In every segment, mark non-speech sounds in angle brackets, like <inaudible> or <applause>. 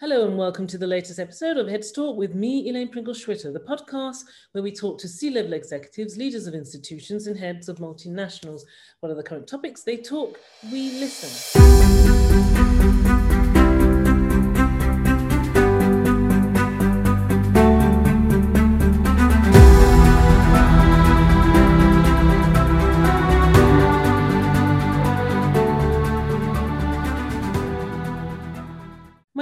Hello and welcome to the latest episode of Heads Talk with me, Elaine Pringle Schwitter, the podcast where we talk to C level executives, leaders of institutions, and heads of multinationals. What are the current topics? They talk, we listen.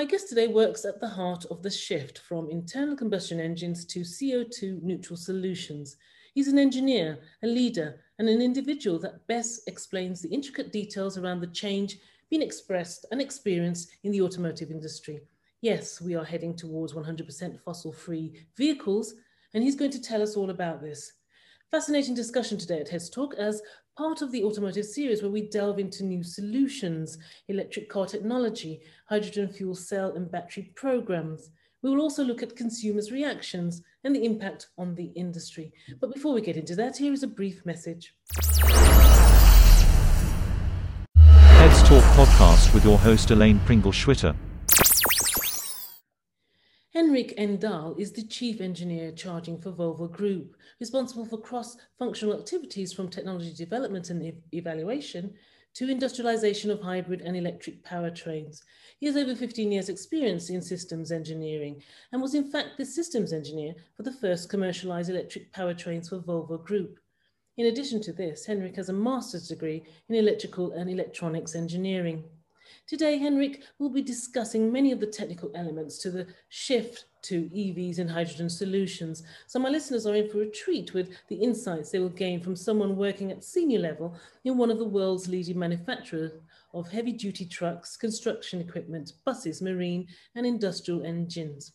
Guest today works at the heart of the shift from internal combustion engines to CO2 neutral solutions. He's an engineer, a leader, and an individual that best explains the intricate details around the change being expressed and experienced in the automotive industry. Yes, we are heading towards 100% fossil free vehicles, and he's going to tell us all about this. Fascinating discussion today at Heads Talk as part of the automotive series where we delve into new solutions, electric car technology, hydrogen fuel cell and battery programs. We will also look at consumers' reactions and the impact on the industry. But before we get into that, here is a brief message. Heads Talk podcast with your host Elaine Pringle Schwitter. Henrik Engdahl is the chief engineer charging for Volvo Group, responsible for cross-functional activities from technology development and evaluation to industrialization of hybrid and electric powertrains. He has over 15 years experience in systems engineering and was in fact the systems engineer for the first commercialized electric powertrains for Volvo Group. In addition to this, Henrik has a master's degree in electrical and electronics engineering. Today, Henrik will be discussing many of the technical elements to the shift to EVs and hydrogen solutions. So my listeners are in for a treat with the insights they will gain from someone working at senior level in one of the world's leading manufacturers of heavy duty trucks, construction equipment, buses, marine and industrial engines.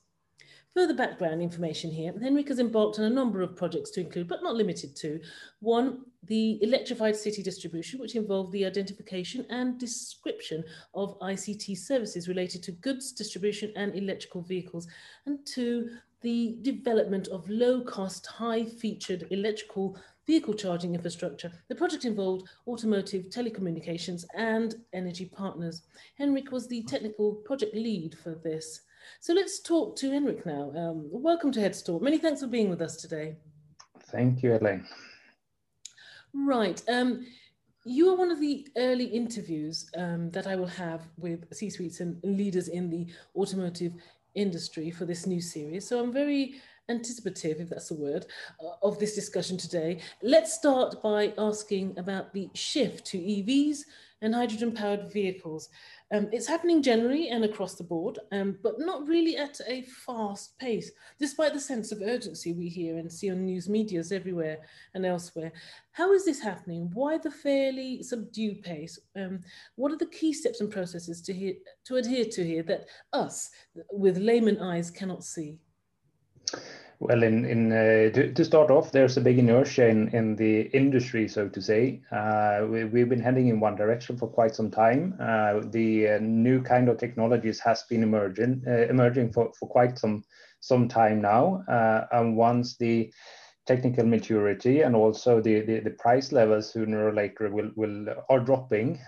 Further background information here, Henrik has embarked on a number of projects to include, but not limited to, one, the electrified city distribution, which involved the identification and description of ICT services related to goods distribution and electrical vehicles, and two, the development of low-cost, high-featured electrical vehicle charging infrastructure. The project involved automotive, telecommunications, and energy partners. Henrik was the technical project lead for this. So let's talk to Henrik now. Um, welcome to Heads Talk. Many thanks for being with us today. Thank you, Elaine. Right. Um, you are one of the early interviews um, that I will have with C suites and leaders in the automotive industry for this new series. So I'm very anticipative, if that's a word, uh, of this discussion today. Let's start by asking about the shift to EVs and hydrogen powered vehicles. Um, it's happening generally and across the board, um, but not really at a fast pace, despite the sense of urgency we hear and see on news medias everywhere and elsewhere. How is this happening? Why the fairly subdued pace? Um, what are the key steps and processes to, hear, to adhere to here that us, with layman eyes, cannot see? Well, in, in uh, to, to, start off, there's a big inertia in, in the industry, so to say. Uh, we, have been heading in one direction for quite some time. Uh, the uh, new kind of technologies has been emerging uh, emerging for, for quite some some time now. Uh, and once the technical maturity and also the, the, the, price levels sooner or later will, will are dropping,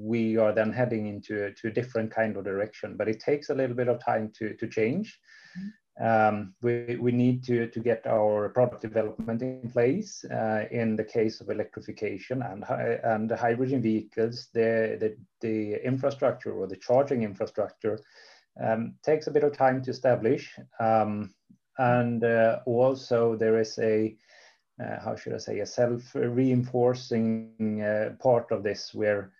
we are then heading into to a different kind of direction. But it takes a little bit of time to, to change. Um, we, we need to, to get our product development in place. Uh, in the case of electrification and, and hydrogen vehicles, the, the, the infrastructure or the charging infrastructure um, takes a bit of time to establish. Um, and uh, also there is a, uh, how should I say, a self-reinforcing uh, part of this where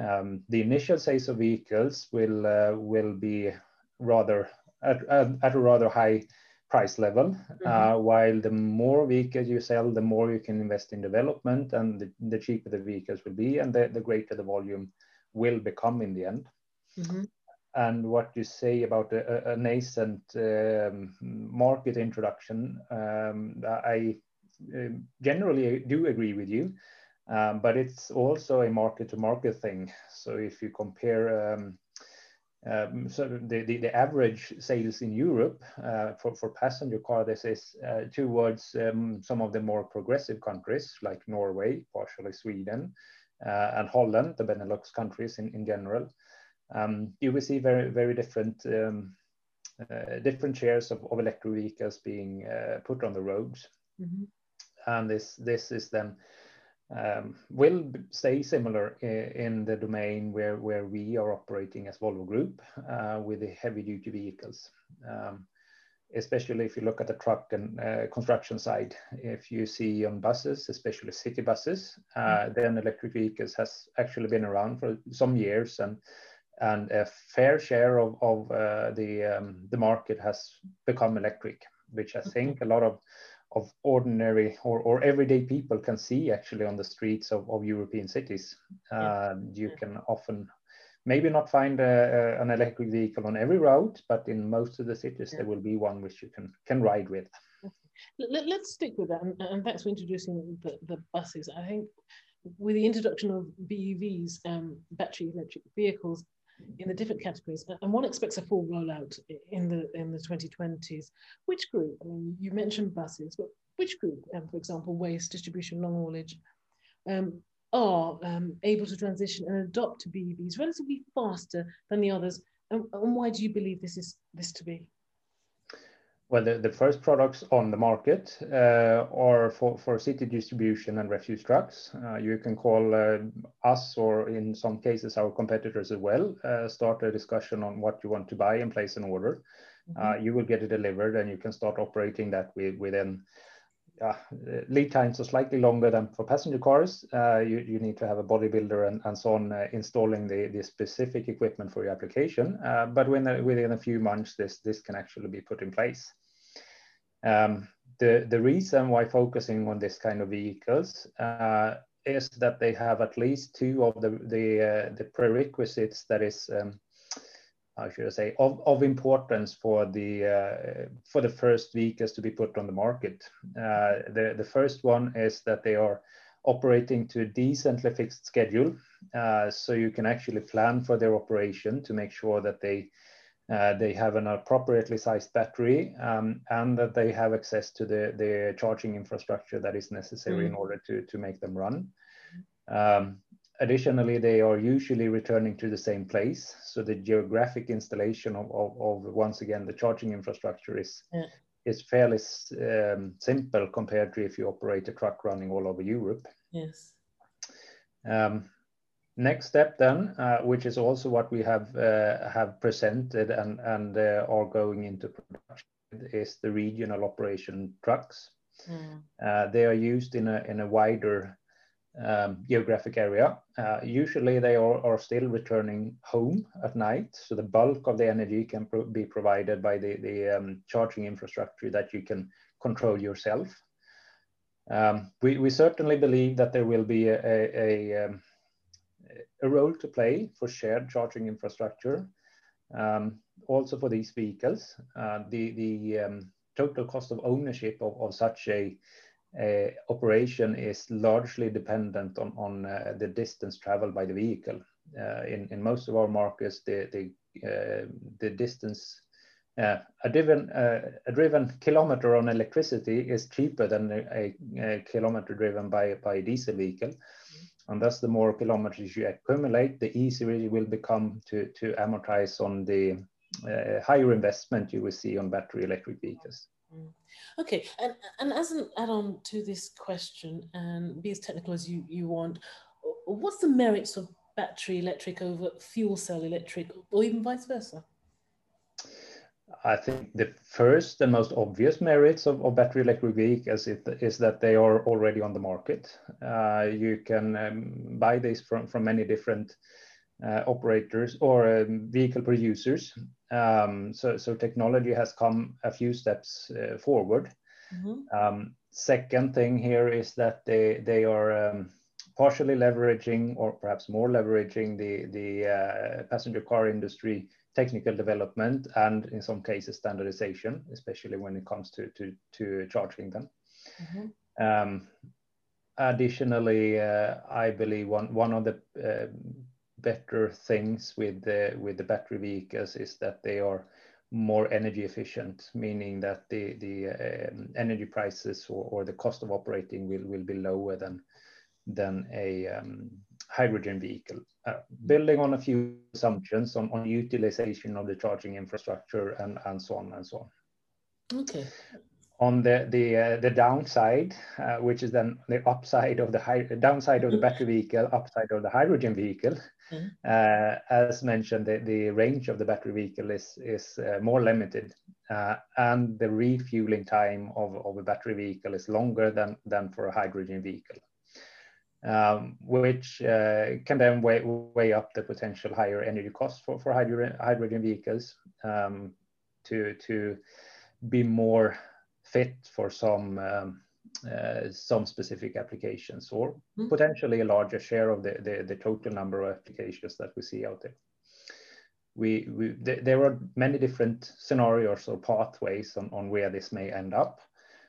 um, the initial sales of vehicles will, uh, will be rather at, at, at a rather high price level. Mm-hmm. Uh, while the more vehicles you sell, the more you can invest in development, and the, the cheaper the vehicles will be, and the, the greater the volume will become in the end. Mm-hmm. And what you say about a, a nascent um, market introduction, um, I um, generally do agree with you. Um, but it's also a market to market thing. So if you compare um, um, so the, the, the, average sales in Europe uh, for, for passenger car, this is uh, towards um, some of the more progressive countries like Norway, partially Sweden, uh, and Holland, the Benelux countries in, in general. um, you will see very very different um, uh, different shares of, of, electric vehicles being uh, put on the roads, mm-hmm. and this this is then um, will stay similar in the domain where where we are operating as Volvo Group uh, with the heavy duty vehicles. Um, especially if you look at the truck and uh, construction side. If you see on buses, especially city buses, uh, mm-hmm. then electric vehicles has actually been around for some years and and a fair share of, of uh, the um, the market has become electric, which I think a lot of of ordinary or, or everyday people can see actually on the streets of, of European cities. Uh, you can often maybe not find a, a, an electric vehicle on every route, but in most of the cities yeah. there will be one which you can can ride with. Let, us stick with that, and, and, thanks for introducing the, the buses. I think with the introduction of BEVs, um, battery electric vehicles, in the different categories, and one expects a full rollout in the in the 2020s. Which group? I mean, you mentioned buses, but which group, um, for example, waste distribution, long haulage, um, are um, able to transition and adopt to BEVs relatively faster than the others? And, and why do you believe this is this to be? Well, the, first products on the market uh, are for, for city distribution and refuse trucks. Uh, you can call uh, us or in some cases our competitors as well, uh, start a discussion on what you want to buy and place an order. Mm -hmm. you will get it delivered and you can start operating that with, within uh, lead times are slightly longer than for passenger cars. Uh, you, you need to have a bodybuilder and, and so on uh, installing the, the specific equipment for your application. Uh, but when, within a few months, this, this can actually be put in place. Um, the, the reason why focusing on this kind of vehicles uh, is that they have at least two of the, the, uh, the prerequisites that is um, how should I say, of, of importance for the uh, for the first vehicles to be put on the market. Uh, the the first one is that they are operating to a decently fixed schedule, uh, so you can actually plan for their operation to make sure that they uh, they have an appropriately sized battery um, and that they have access to the, the charging infrastructure that is necessary mm. in order to, to make them run. Um, additionally, they are usually returning to the same place. So the geographic installation of, of, of once again, the charging infrastructure is, yeah. is fairly um, simple compared to if you operate a truck running all over Europe. Yes. Um, next step then, uh, which is also what we have uh, have presented and, and uh, are going into production, is the regional operation trucks. Mm. they are used in a, in a wider um, geographic area. Uh, usually they are, are, still returning home at night. So the bulk of the energy can pro be provided by the, the um, charging infrastructure that you can control yourself. Um, we, we certainly believe that there will be a, a, a, um, a role to play for shared charging infrastructure. Um, also for these vehicles, uh, the, the um, total cost of ownership of, of such a uh, operation is largely dependent on, on uh, the distance traveled by the vehicle. Uh, in, in most of our markets, the, the, the distance uh, a driven uh, a driven kilometer on electricity is cheaper than a, a, kilometer driven by by a diesel vehicle, mm-hmm. and thus the more kilometers you accumulate, the easier it will become to to amortize on the uh, higher investment you will see on battery electric vehicles. Mm. Okay, and, and as an add-on to this question, and be as technical as you, you want, what's the merits of battery electric over fuel cell electric, or even vice versa? I think the first and most obvious merits of, of battery electric vehicles is, is, that they are already on the market. Uh, you can um, buy these from, from many different uh, operators or um, vehicle producers. Um, so, so technology has come a few steps uh, forward. Mm-hmm. Um, second thing here is that they they are um, partially leveraging, or perhaps more leveraging, the the uh, passenger car industry technical development and in some cases standardization, especially when it comes to to, to charging them. Mm-hmm. Um, additionally, uh, I believe one one of the uh, better things with the with the battery vehicles is that they are more energy efficient, meaning that the the um, energy prices or, or the cost of operating will will be lower than than a um, hydrogen vehicle, uh, building on a few assumptions on, on utilization of the charging infrastructure and, and so on and so on. Okay. On the the uh, the downside, uh, which is then the upside of the high, downside of the battery vehicle, upside of the hydrogen vehicle, mm. as mentioned, the, the range of the battery vehicle is is uh, more limited, uh, and the refueling time of, of a battery vehicle is longer than than for a hydrogen vehicle um, which uh, can then weigh, weigh up the potential higher energy costs for, for hydrogen, hydrogen vehicles um, to, to be more fit for some, um, uh, some specific applications or mm. potentially a larger share of the, the, the, total number of applications that we see out there. We, we, th there are many different scenarios or pathways on, on where this may end up.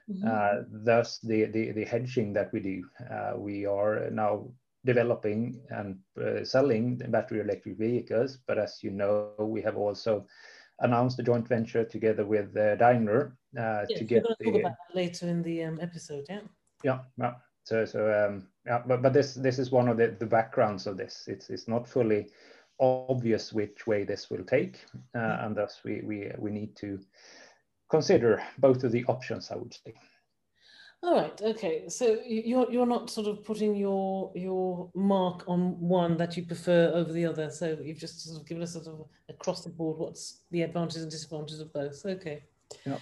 Mm-hmm. Uh, thus, the, the, the hedging that we do, uh, we are now developing and uh, selling battery electric vehicles. But as you know, we have also announced a joint venture together with Daimler yes, to get. We're the, talk about that later in the um, episode. Yeah. Yeah. Yeah. So, so um, yeah, but, but this this is one of the, the backgrounds of this. It's it's not fully obvious which way this will take, uh, mm-hmm. and thus we we we need to consider both of the options, I would say. All right. Okay. So you're you're not sort of putting your your mark on one that you prefer over the other. So you've just sort of given us sort of across the board what's the advantages and disadvantages of both. Okay. Yeah.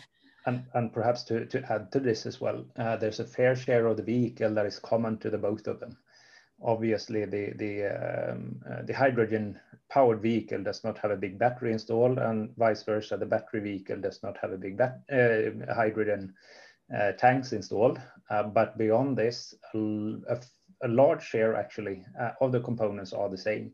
And, and perhaps to, to add to this as well, uh, there's a fair share of the vehicle that is common to the both of them. Obviously, the the um, uh, the hydrogen powered vehicle does not have a big battery installed, and vice versa, the battery vehicle does not have a big bat- uh, hydrogen tanks installed. Uh, but beyond this, a, a large share actually uh, of the components are the same.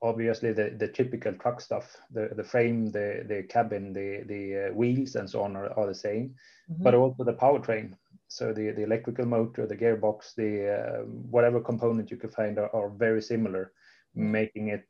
Obviously, the, the typical truck stuff, the, the frame, the, the cabin, the, the uh, wheels, and so on are, the same, mm-hmm. but also the powertrain. So the, the electrical motor, the gearbox, the uh, whatever component you could find are, are very similar, making it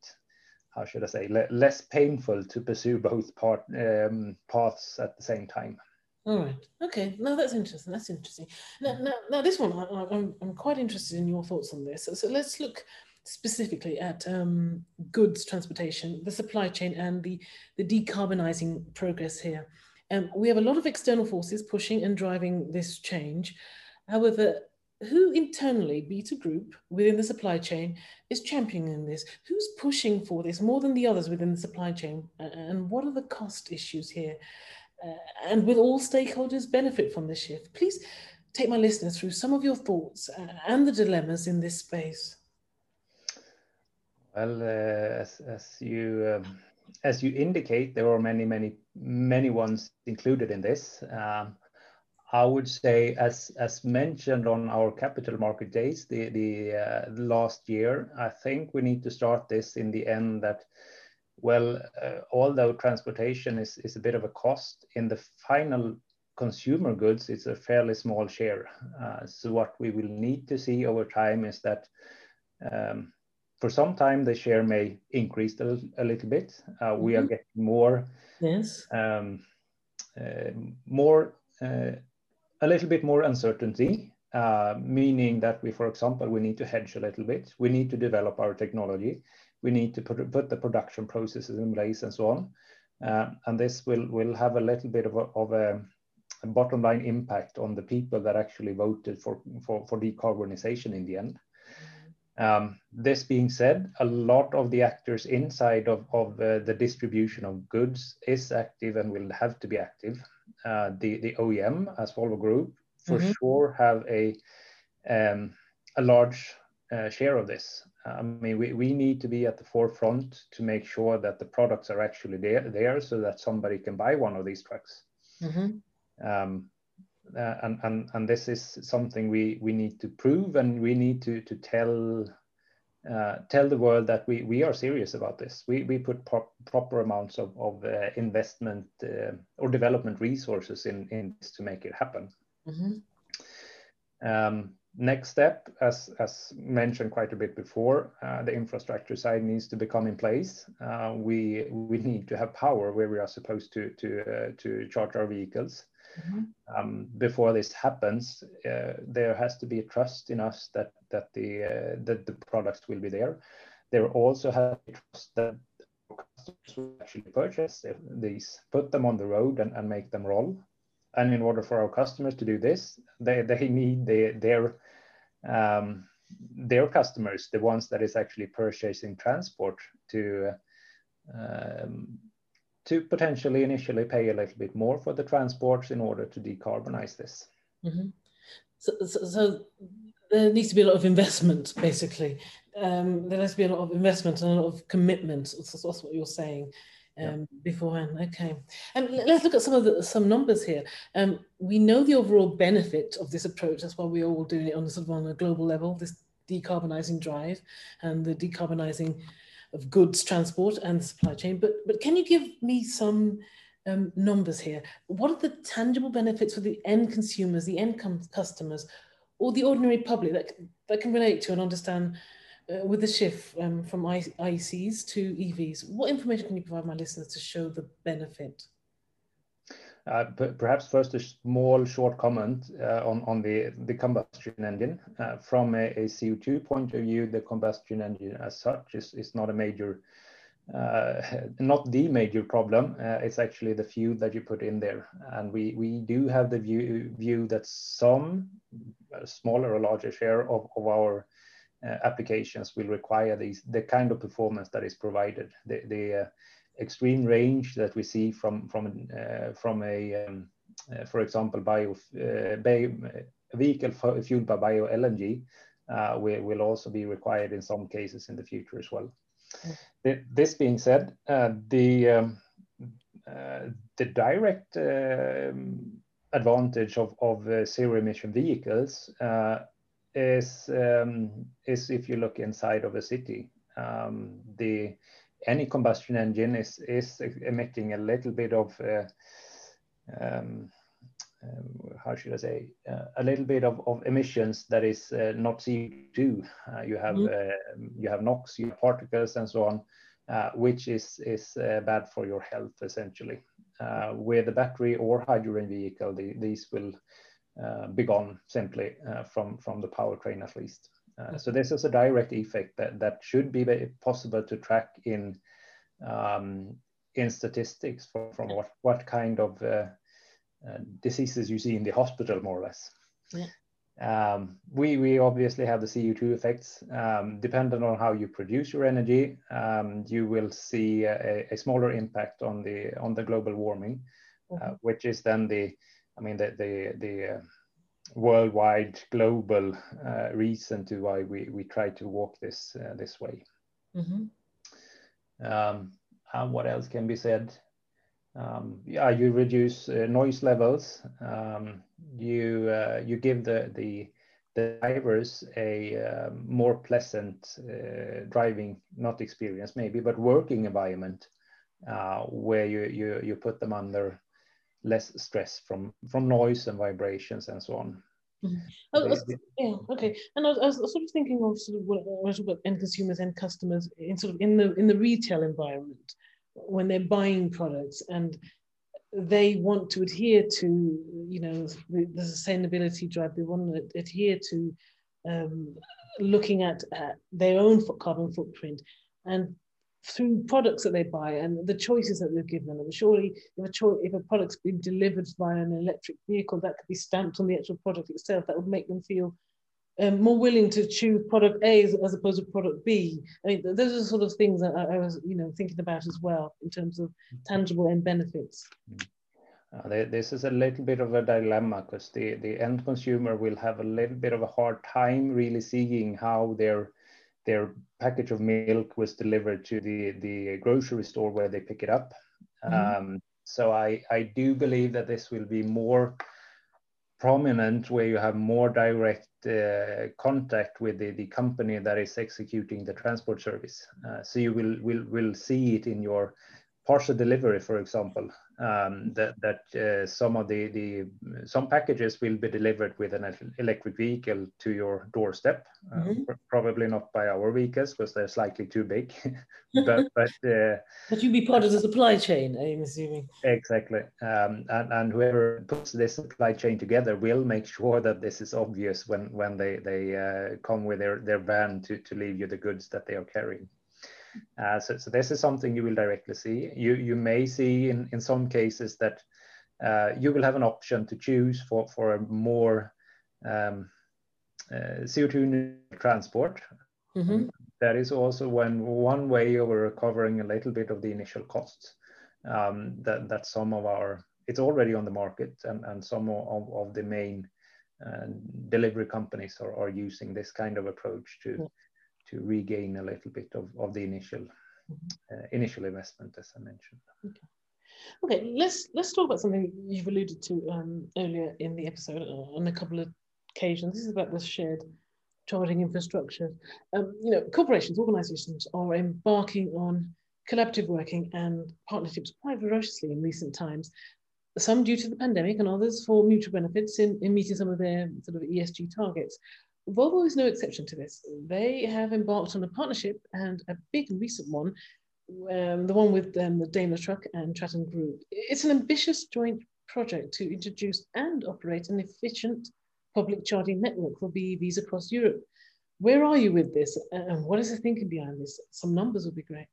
how should I say, le less painful to pursue both part, um, paths at the same time. All right. Okay. No, that's interesting. That's interesting. Now, now, now this one, I, am I'm, I'm quite interested in your thoughts on this. So, so let's look specifically at um, goods transportation, the supply chain, and the, the decarbonizing progress here. Um, we have a lot of external forces pushing and driving this change. However, who internally, Beta Group, within the supply chain, is championing this? Who's pushing for this more than the others within the supply chain? And what are the cost issues here? Uh, and will all stakeholders benefit from this shift? Please take my listeners through some of your thoughts uh, and the dilemmas in this space. Well, uh, as, as you um, as you indicate, there are many, many, many ones included in this. Um, I would say, as as mentioned on our capital market days, the the uh, last year, I think we need to start this in the end that, well, uh, although transportation is is a bit of a cost, in the final consumer goods, it's a fairly small share. Uh, so what we will need to see over time is that, um, for some time, the share may increase a, a little bit. Uh, we mm -hmm. are getting more, yes, um, uh, more uh, a little bit more uncertainty, uh, meaning that we, for example, we need to hedge a little bit. We need to develop our technology. We need to put, put the production processes in place and so on. Uh, and this will, will have a little bit of a, of a, a, bottom line impact on the people that actually voted for, for, for decarbonization in the end. Um, this being said, a lot of the actors inside of, of uh, the distribution of goods is active and will have to be active. Uh, the, the OEM as Volvo Group for mm-hmm. sure have a, um, a large uh, share of this. I mean, we, we need to be at the forefront to make sure that the products are actually there, there so that somebody can buy one of these trucks. Mm-hmm. Um, uh, and, and, and this is something we, we need to prove and we need to, to tell uh, tell the world that we, we are serious about this. We, we put pro proper amounts of, of uh, investment uh, or development resources in, in this to make it happen. Mm -hmm. um, next step, as, as mentioned quite a bit before, uh, the infrastructure side needs to become in place. Uh, we, we need to have power where we are supposed to, to, uh, to charge our vehicles. Mm-hmm. Um, before this happens, uh, there has to be a trust in us that, that, the, uh, that the products will be there. There also has to be trust that customers will actually purchase these, put them on the road and, and make them roll. And in order for our customers to do this, they, they need the, their um, their customers, the ones that is actually purchasing transport, to um, to potentially initially pay a little bit more for the transports in order to decarbonize this. Mm-hmm. So, so, so, there needs to be a lot of investment, basically. Um, there has to be a lot of investment and a lot of commitment. That's, that's what you're saying um, beforehand. Okay, and let's look at some of the some numbers here. Um, we know the overall benefit of this approach. That's why we're all doing it on a sort of on a global level. This decarbonizing drive and the decarbonizing of goods transport and supply chain. But but can you give me some um, numbers here? What are the tangible benefits for the end consumers, the end customers, or the ordinary public that that can relate to and understand? Uh, with the shift um, from ICs to EVs, what information can you provide my listeners to show the benefit? Uh, perhaps first a small short comment uh, on, on the, the combustion engine. Uh, from a, a, CO2 point of view, the combustion engine as such is, is not a major, uh, <laughs> not the major problem. Uh, it's actually the fuel that you put in there. And we, we do have the view, view that some smaller or larger share of, of our uh, applications will require these the kind of performance that is provided. The, the uh, extreme range that we see from from uh, from a um, for example bio, bio vehicle fueled by bio LNG uh, will, will also be required in some cases in the future as well. Mm. This being said, uh, the um, uh, the direct um, advantage of, of zero emission vehicles is um, is if you look inside of a city. Um, the any combustion engine is is emitting a little bit of uh, um, um, how should I say uh, a little bit of, of emissions that is uh, not CO2. Uh, you have mm. you have NOx, you have particles, and so on, uh, which is is uh, bad for your health essentially. with a battery or hydrogen vehicle, the, these will uh, be gone simply uh, from, from the powertrain at least. Uh, so this is a direct effect that, that should be possible to track in um, in statistics from, from what, what kind of uh, uh, diseases you see in the hospital, more or less. Yeah. Um, we, we obviously have the CO2 effects. Um, depending on how you produce your energy, um, you will see a, a, smaller impact on the on the global warming, mm-hmm. which is then the I mean, the the the uh, worldwide global uh, reason to why we we try to walk this uh, this way. Mm-hmm. Um, and what else can be said? Um, yeah, you reduce uh, noise levels. Um, you uh, you give the the the drivers a uh, more pleasant uh, driving, not experience maybe, but working environment uh, where you, you you put them under less stress from from noise and vibrations and so on. Mm-hmm. Was, yeah, okay. And I was, I was, sort of thinking of sort of what, what about end consumers, end customers in sort of in the in the retail environment when they're buying products and they want to adhere to you know the, the sustainability drive. They want to adhere to um, looking at, at their own carbon footprint and through products that they buy and the choices that they've given them. And surely, if a, cho- if a product's been delivered via an electric vehicle, that could be stamped on the actual product itself. That would make them feel um, more willing to choose product A as, as, opposed to product B. I mean, those are sort of things that I, I, was, you know, thinking about as well in terms of tangible end benefits. Uh, this is a little bit of a dilemma because the, the end consumer will have a little bit of a hard time really seeing how their their package of milk was delivered to the, the grocery store where they pick it up. Mm-hmm. Um, so I, I do believe that this will be more prominent where you have more direct uh, contact with the, the company that is executing the transport service. Uh, so you will, will, will see it in your partial delivery, for example, um, that that uh, some of the the some packages will be delivered with an electric vehicle to your doorstep. Uh, mm-hmm. probably not by our vehicles because they're slightly too big, <laughs> but but uh, but you'd be part of the supply chain. I'm assuming exactly, um, and and whoever puts this supply chain together will make sure that this is obvious when when they they uh, come with their their van to to leave you the goods that they are carrying. Uh, so, so this is something you will directly see. You, you may see in, in some cases that uh, you will have an option to choose for, for a more um, uh, CO2 transport. Mm-hmm. That is also when one way of recovering a little bit of the initial costs. Um, that, that some of our, it's already on the market and, and some of, of the main uh, delivery companies are, are using this kind of approach to, to regain a little bit of, of the initial mm-hmm. uh, initial investment, as I mentioned. Okay. Okay, let's let's talk about something you've alluded to um, earlier in the episode uh, on a couple of occasions. This is about the shared charging infrastructure. Um, you know, corporations, organisations are embarking on collaborative working and partnerships quite ferociously in recent times. Some due to the pandemic, and others for mutual benefits in, in meeting some of their sort of ESG targets. Volvo is no exception to this. They have embarked on a partnership and a big recent one, um, the one with um, the Daimler Truck and Traton Group. It's an ambitious joint project to introduce and operate an efficient public charging network for BEVs across Europe. Where are you with this and what is the thinking behind this? Some numbers would be great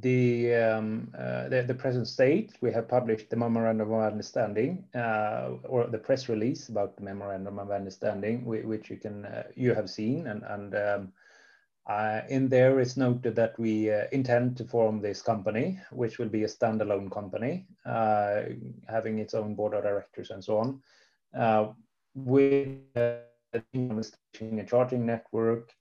the, um, uh, the, the present state, we have published the memorandum of understanding uh, or the press release about the memorandum of understanding, which you can uh, you have seen, and and um, uh, in there it's noted that we uh, intend to form this company, which will be a standalone company, uh, having its own board of directors and so on, with a charging network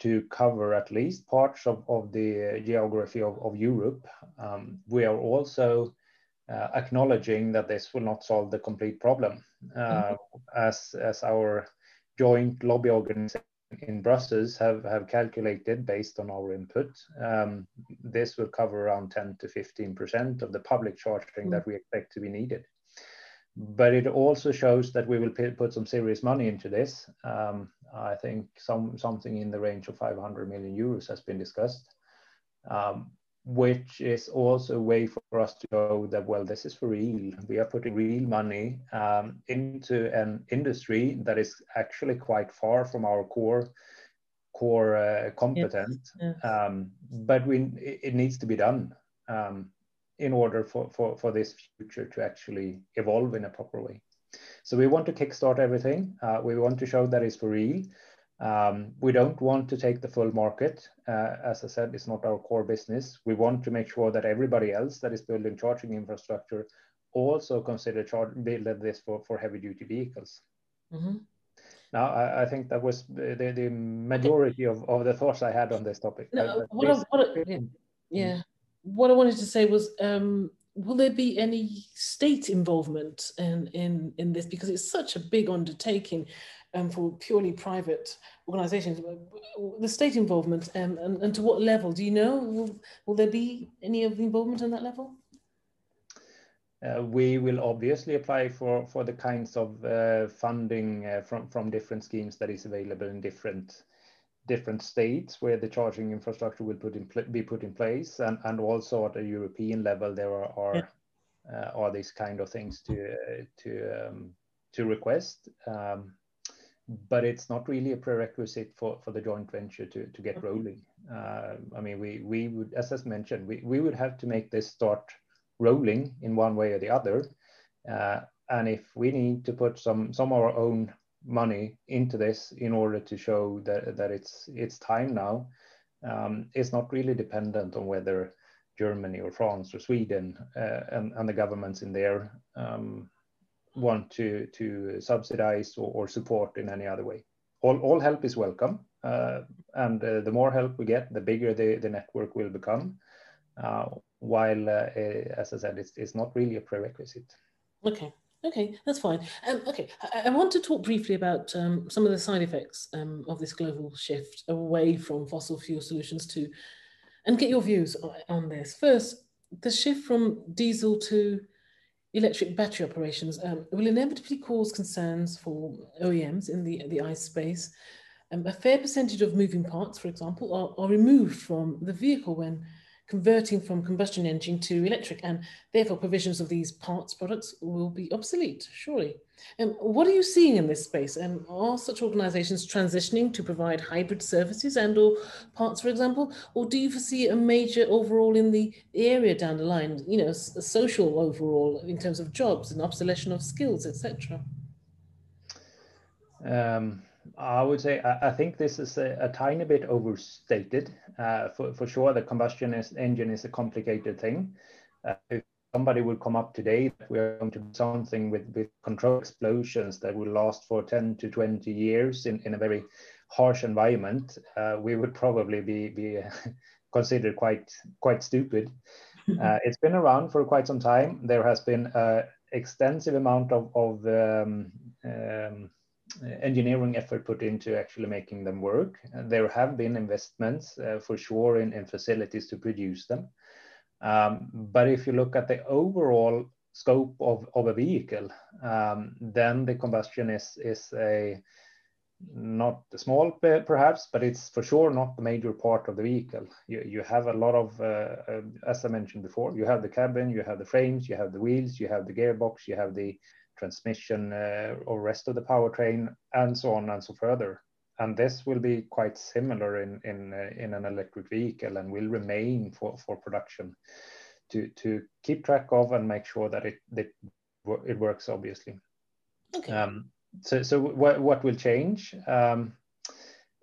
to cover at least parts of, of the geography of, of Europe. Um, we are also uh, acknowledging that this will not solve the complete problem. Uh, mm-hmm. as, as our joint lobby organization in Brussels have, have calculated based on our input, um, this will cover around 10 to 15% of the public charging mm-hmm. that we expect to be needed but it also shows that we will put some serious money into this. Um, I think some something in the range of 500 million euros has been discussed, um, which is also a way for us to show that well, this is for real. We are putting real money um, into an industry that is actually quite far from our core core uh, competence, yes. Yes. Um, but we it needs to be done. Um, in order for, for, for this future to actually evolve in a proper way. So we want to kickstart everything. Uh, we want to show that it's for real. Um, we don't want to take the full market. Uh, as I said, it's not our core business. We want to make sure that everybody else that is building charging infrastructure also consider charge, build this for, for heavy duty vehicles. Mm-hmm. Now, I, I, think that was the, the majority of, of the thoughts I had on this topic. No, what, what, yeah. What I wanted to say was, um, will there be any state involvement in, in, in this? Because it's such a big undertaking um, for purely private organizations. The state involvement um, and, and to what level? Do you know? Will, will there be any of the involvement on that level? Uh, we will obviously apply for, for the kinds of uh, funding uh, from, from different schemes that is available in different different states where the charging infrastructure will put in be put in place, and, and also at a European level there are are, uh, are these kind of things to uh, to um, to request. Um, but it's not really a prerequisite for, for the joint venture to, to get rolling. Uh, I mean, we, we would, as I mentioned, we, we would have to make this start rolling in one way or the other. Uh, and if we need to put some some of our own money into this in order to show that, that it's it's time now. Um, it's not really dependent on whether Germany or France or Sweden uh, and, and the governments in there um, want to to subsidize or, or, support in any other way. All, all help is welcome, uh, and uh, the more help we get, the bigger the, the network will become. Uh, while, uh, as I said, it's, it's not really a prerequisite. Okay. Okay, that's fine. Um, okay, I, I, want to talk briefly about um, some of the side effects um, of this global shift away from fossil fuel solutions to and get your views on this. First, the shift from diesel to electric battery operations um, will inevitably cause concerns for OEMs in the, the ICE space. Um, a fair percentage of moving parts, for example, are, are removed from the vehicle when converting from combustion engine to electric, and therefore provisions of these parts products will be obsolete, surely. Um, what are you seeing in this space? And are such organizations transitioning to provide hybrid services and or parts, for example? Or do you foresee a major overall in the area down the line, you know, a social overall in terms of jobs and obsolescence of skills, etc.? Um, I would say I, I think this is a, a, tiny bit overstated. Uh, for, for sure, the combustion is, engine is a complicated thing. Uh, if somebody would come up today that we are going to do something with, with controlled explosions that will last for 10 to 20 years in, in a very harsh environment, uh, we would probably be, be <laughs> considered quite, quite stupid. Uh, it's been around for quite some time. There has been an extensive amount of, of um, um, engineering effort put into actually making them work. There have been investments uh, for sure in, in facilities to produce them. Um, but if you look at the overall scope of, of a vehicle, um, then the combustion is, is a not small perhaps, but it's for sure not the major part of the vehicle. You, you have a lot of, uh, uh, as I mentioned before, you have the cabin, you have the frames, you have the wheels, you have the gearbox, you have the transmission uh, or rest of the powertrain, and so on and so further. And this will be quite similar in in uh, in an electric vehicle and will remain for for production to to keep track of and make sure that it that it works obviously. Okay. Um, so so what what will change? Um,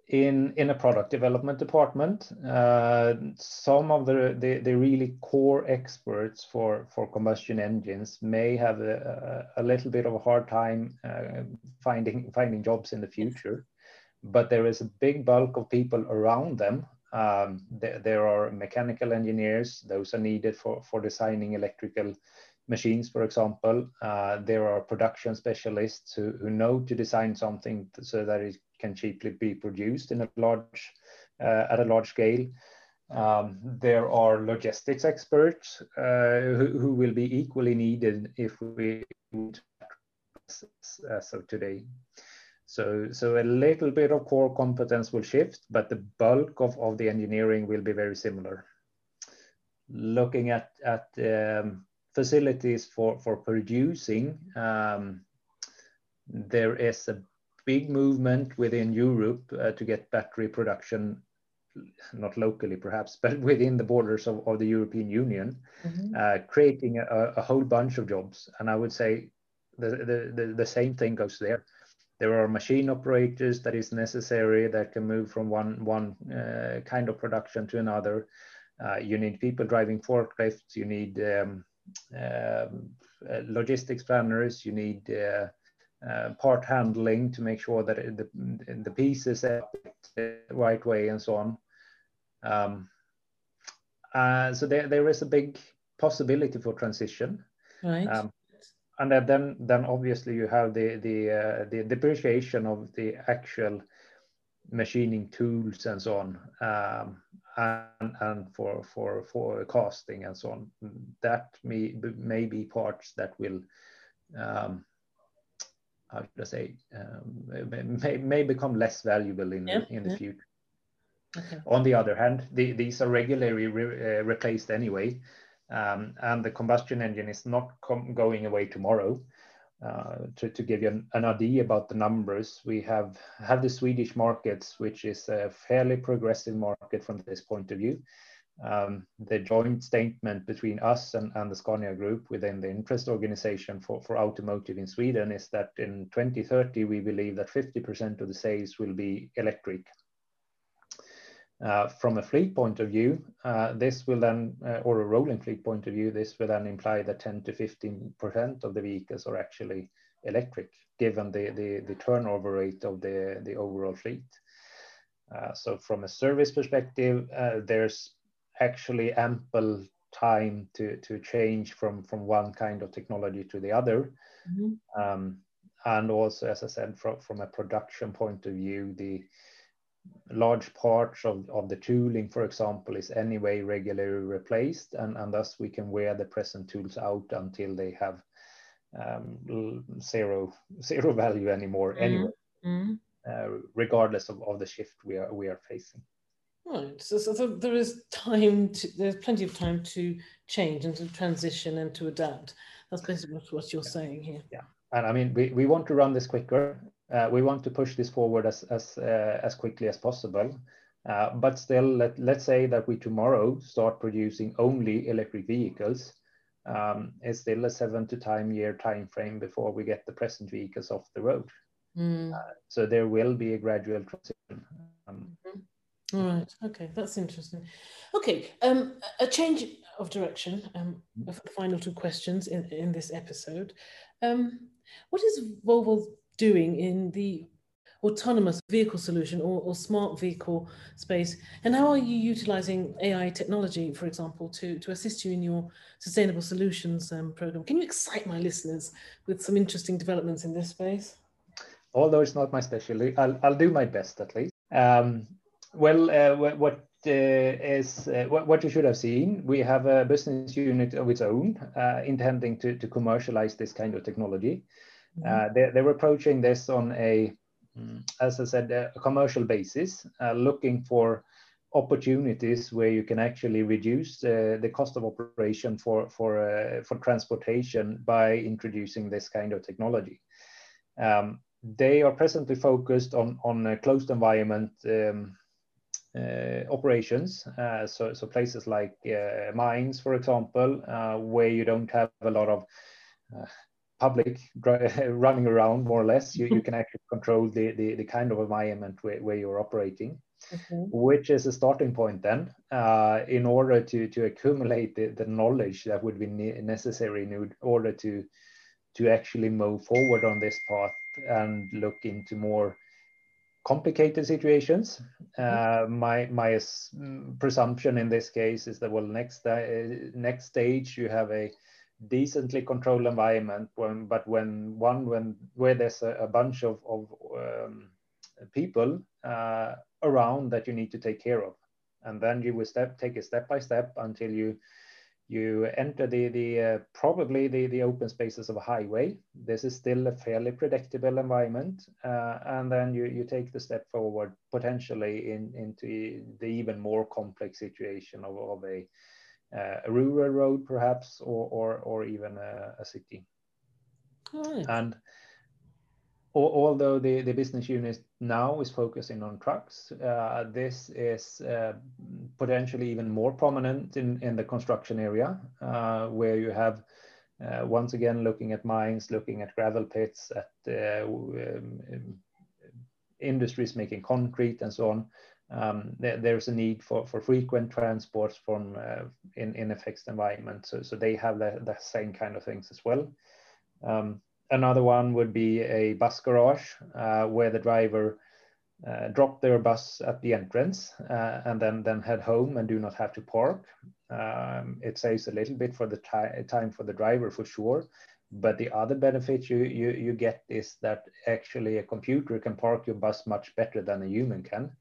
in in a product development department, uh, some of the, the, the really core experts for for combustion engines may have a, a, little bit of a hard time uh, finding finding jobs in the future, but there is a big bulk of people around them. Um, there, there are mechanical engineers; those are needed for for designing electrical machines, for example. Uh, there are production specialists who, who know to design something so that it can cheaply be produced in a large uh, at a large scale. Um, there are logistics experts uh, who, who, will be equally needed if we as of today. So, so a little bit of core competence will shift, but the bulk of, of the engineering will be very similar. Looking at, at um, facilities for, for producing, um, there is a big movement within Europe uh, to get battery production, not locally perhaps, <laughs> but within the borders of, of the European Union, mm-hmm. uh, creating a, a, whole bunch of jobs. And I would say the, the, the, the, same thing goes there. There are machine operators that is necessary that can move from one, one uh, kind of production to another. Uh, you need people driving forklifts, you need um, um, uh, logistics planners, you need uh, part handling to make sure that the, the pieces are the right way and so on. Um, uh, so there, there is a big possibility for transition. Right. Um, and then, then obviously you have the the uh, the depreciation of the actual machining tools and so on. Um, and, and for, for, for costing and so on. That may, may be parts that will, um, how should I say, um, may, may become less valuable in, yeah, in the yeah. future. Okay. On the other hand, the, these are regularly re, uh, replaced anyway, um, and the combustion engine is not going away tomorrow. Uh, to, to give you an, an, idea about the numbers, we have, have the Swedish markets, which is a fairly progressive market from this point of view. Um, the joint statement between us and, and the Scania group within the interest organization for, for automotive in Sweden is that in 2030, we believe that 50% of the sales will be electric. Uh, from a fleet point of view, uh, this will then, uh, or a rolling fleet point of view, this will then imply that 10 to 15% of the vehicles are actually electric, given the, the, the turnover rate of the, the overall fleet. Uh, so from a service perspective, uh, there's actually ample time to, to change from, from one kind of technology to the other. Mm-hmm. Um, and also, as I said, from, from a production point of view, the large parts of, of the tooling, for example, is anyway regularly replaced, and, and thus we can wear the present tools out until they have um, zero <laughs> zero value anymore mm. anyway, mm. Uh, regardless of, of the shift we are we are facing. Right. So, so, so, there is time. To, there's plenty of time to change and to transition and to adapt. That's basically what you're yeah. saying here. Yeah. And I mean, we, we want to run this quicker. Uh, we want to push this forward as as uh, as quickly as possible. Uh, but still, let let's say that we tomorrow start producing only electric vehicles. Um, it's still a seven to time year time frame before we get the present vehicles off the road. Mm. so there will be a gradual transition. Um, mm-hmm. All right. Okay, that's interesting. Okay, um, a change of direction. Um, mm-hmm. for the final two questions in, in this episode. Um, what is Volvo doing in the autonomous vehicle solution or, or, smart vehicle space? And how are you utilizing AI technology, for example, to, to assist you in your sustainable solutions um, program? Can you excite my listeners with some interesting developments in this space? Although it's not my specialty, I'll, I'll do my best at least. Um, well, uh, what uh, is uh, what, what you should have seen, we have a business unit of its own uh, intending to, to commercialize this kind of technology. Mm-hmm. They, they were approaching this on a, mm, as I said, a commercial basis, looking for opportunities where you can actually reduce uh, the cost of operation for for uh, for transportation by introducing this kind of technology. Um, they are presently focused on on a closed environment um, uh, operations. Uh, so, so places like uh, mines, for example, where you don't have a lot of public <laughs> running around more or less you, you can actually control the, the, the kind of environment where, where you're operating mm-hmm. which is a starting point then uh, in order to to accumulate the, the knowledge that would be necessary in order to to actually move forward on this path and look into more complicated situations. Mm-hmm. Uh, my my presumption in this case is that well, next uh, next stage you have a decently controlled environment when but when one when where there's a, a bunch of, of um, people uh, around that you need to take care of and then you will step take it step by step until you you enter the, the uh, probably the, the open spaces of a highway. This is still a fairly predictable environment. Uh, and then you, you take the step forward potentially in, into the even more complex situation of, of a, uh, a rural road perhaps, or, or, or even a, a city. Right. And although the, the business unit now is focusing on trucks, uh, this is uh, potentially even more prominent in, in the construction area, uh, where you have uh, once again looking at mines, looking at gravel pits, at uh, um, industries making concrete and so on. Um, there, there's a need for, for frequent transports from uh, in, in a fixed environment. So, so they have the, the same kind of things as well. Um, another one would be a bus garage uh, where the driver uh, drop their bus at the entrance uh, and then then head home and do not have to park. Um, it saves a little bit for the time for the driver for sure, but the other benefit you, you you get is that actually a computer can park your bus much better than a human can.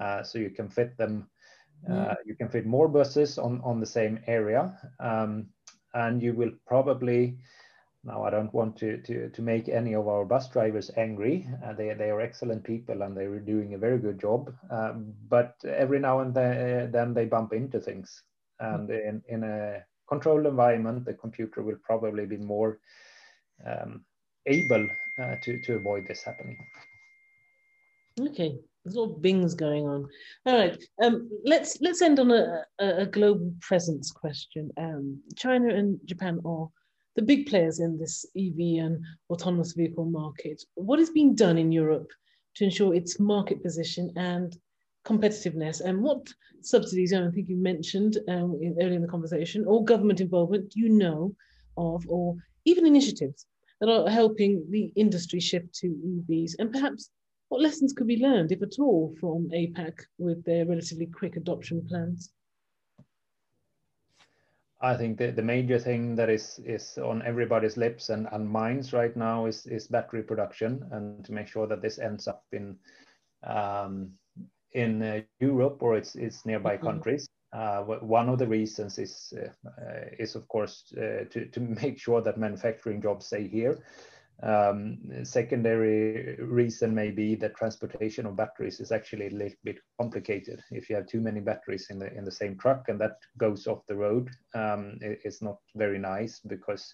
Uh, so you can fit them. Mm. You can fit more buses on on the same area, um, and you will probably now, I don't want to, to, to make any of our bus drivers angry. Uh, they, they are excellent people and they're doing a very good job. Um, but every now and then, then they bump into things. And in, in a controlled environment, the computer will probably be more um, able uh, to, to avoid this happening. Okay, there's a lot of bings going on. All right, um, let's let's end on a, a, a global presence question. Um, China and Japan are the big players in this EV and autonomous vehicle market. What is being done in Europe to ensure its market position and competitiveness? And what subsidies, I think you mentioned um, in, earlier in the conversation, or government involvement do you know of, or even initiatives that are helping the industry shift to EVs? And perhaps what lessons could be learned, if at all, from APAC with their relatively quick adoption plans? I think the, the major thing that is is on everybody's lips and, and minds right now is is battery production and to make sure that this ends up in um, in uh, Europe or its its nearby mm-hmm. countries. Uh, one of the reasons is uh, is of course to to make sure that manufacturing jobs stay here. Um, secondary reason may be that transportation of batteries is actually a little bit complicated. If you have too many batteries in the in the same truck and that goes off the road, um, it, it's not very nice because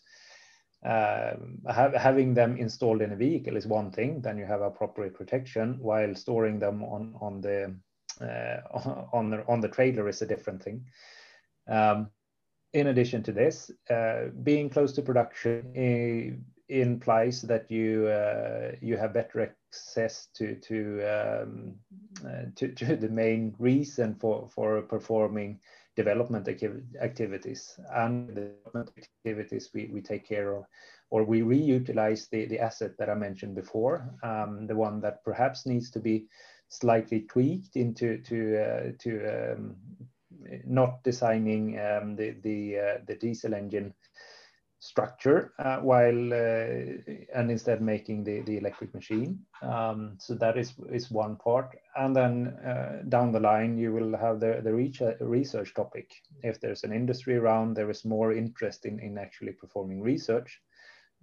uh, have, having them installed in a vehicle is one thing. Then you have appropriate protection, while storing them on on the uh, <laughs> on the on the trailer is a different thing. Um, in addition to this, uh, being close to production eh, implies that you uh, you have better access to to, um, uh, to to the main reason for for performing development activities. And development activities we, we take care of or we reutilize the, the asset that I mentioned before, um, the one that perhaps needs to be slightly tweaked into to uh, to um, not designing um, the the uh, the diesel engine structure uh, while uh, and instead making the, the electric machine. Um, so that is, is one part. And then uh, down the line, you will have the, the research topic. If there's an industry around, there is more interest in, in actually performing research.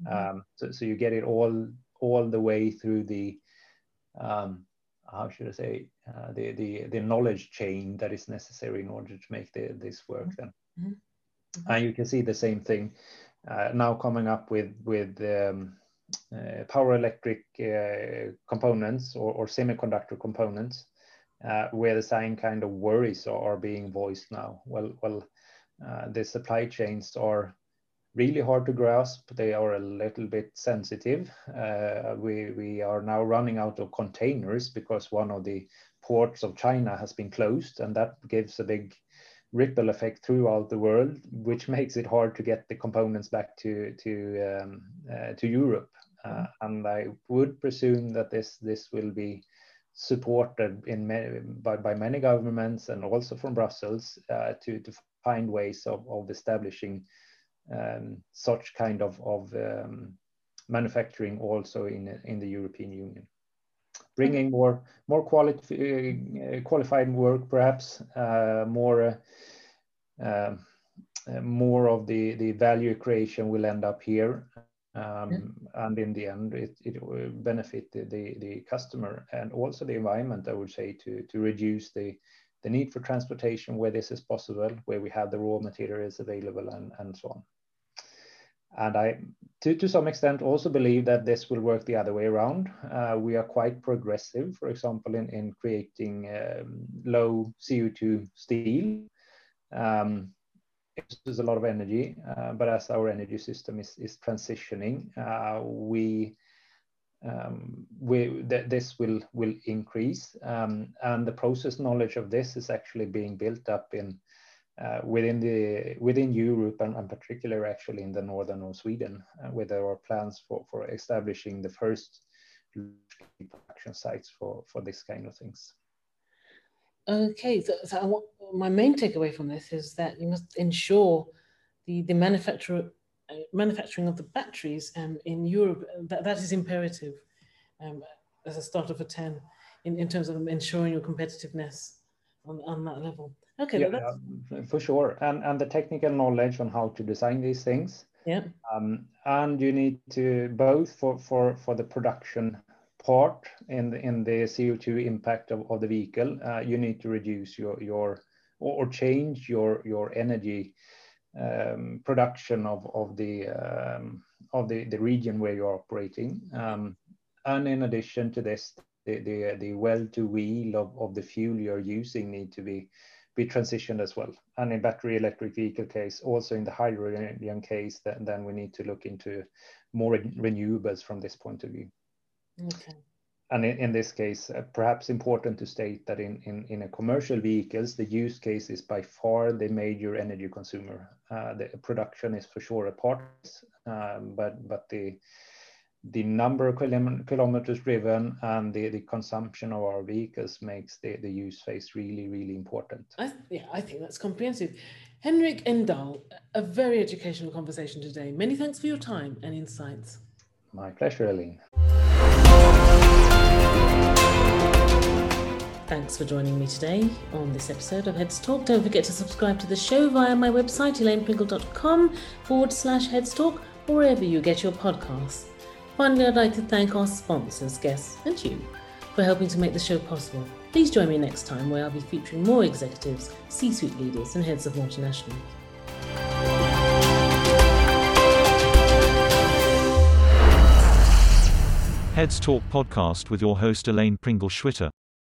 Mm -hmm. um, so, so you get it all, all the way through the, um, how should I say, uh, the, the, the knowledge chain that is necessary in order to make the, this work then. Mm -hmm. And you can see the same thing uh, now coming up with with um, uh, power electric uh, components or, or, semiconductor components, where the same kind of worries are being voiced now. Well, well, the supply chains are really hard to grasp. They are a little bit sensitive. Uh, we, we are now running out of containers because one of the ports of China has been closed, and that gives a big ripple effect throughout the world, which makes it hard to get the components back to to um, uh, to Europe. Uh, and I would presume that this this will be supported in many, by, by many governments and also from Brussels uh, to to find ways of, of establishing um, such kind of of um, manufacturing also in in the European Union bringing more more quality, uh, qualified work, perhaps uh, more uh, more of the the value creation will end up here. Um, and in the end it, it will benefit the, the, the, customer and also the environment i would say to, to reduce the, the need for transportation where this is possible where we have the raw materials available and, and so on and I, to, to some extent, also believe that this will work the other way around. Uh, we are quite progressive, for example, in, in creating um, low CO2 steel. Um, it uses a lot of energy, uh, but as our energy system is, is transitioning, uh, we, um, we th this will, will increase. Um, and the process knowledge of this is actually being built up in uh, within the within Europe and, and particularly actually in the northern of Sweden, uh, where there are plans for, for establishing the first production sites for, for this kind of things. Okay, so, so want, my main takeaway from this is that you must ensure the, the manufacturer, uh, manufacturing of the batteries um, in Europe, that, that is imperative um, as a starter for 10 in, in terms of ensuring your competitiveness on, on that level. Okay, yeah, for sure, and and the technical knowledge on how to design these things. Yeah. Um, and you need to both for for for the production part in the in the CO2 impact of, of the vehicle, uh, you need to reduce your your or, change your your energy um, production of of the um, of the the region where you're operating. Um, and in addition to this, the the, the well to wheel of, of the fuel you're using need to be be transitioned as well. And in battery electric vehicle case, also in the hydrogen case, then, then we need to look into more renewables from this point of view. Okay. And in, in this case, uh, perhaps important to state that in, in, in a commercial vehicles, the use case is by far the major energy consumer. Uh, the production is for sure a part, um, but, but the, the number of kilometers driven and the, the consumption of our vehicles makes the, the use phase really, really important. I, yeah, I think that's comprehensive. Henrik Engdahl, a very educational conversation today. Many thanks for your time and insights. My pleasure, Elaine. Thanks for joining me today on this episode of Heads Talk. Don't forget to subscribe to the show via my website, elainepringle.com forward slash Heads Talk, or wherever you get your podcasts. Finally, I'd like to thank our sponsors, guests, and you for helping to make the show possible. Please join me next time where I'll be featuring more executives, C suite leaders, and heads of multinationals. Heads Talk podcast with your host Elaine Pringle Schwitter.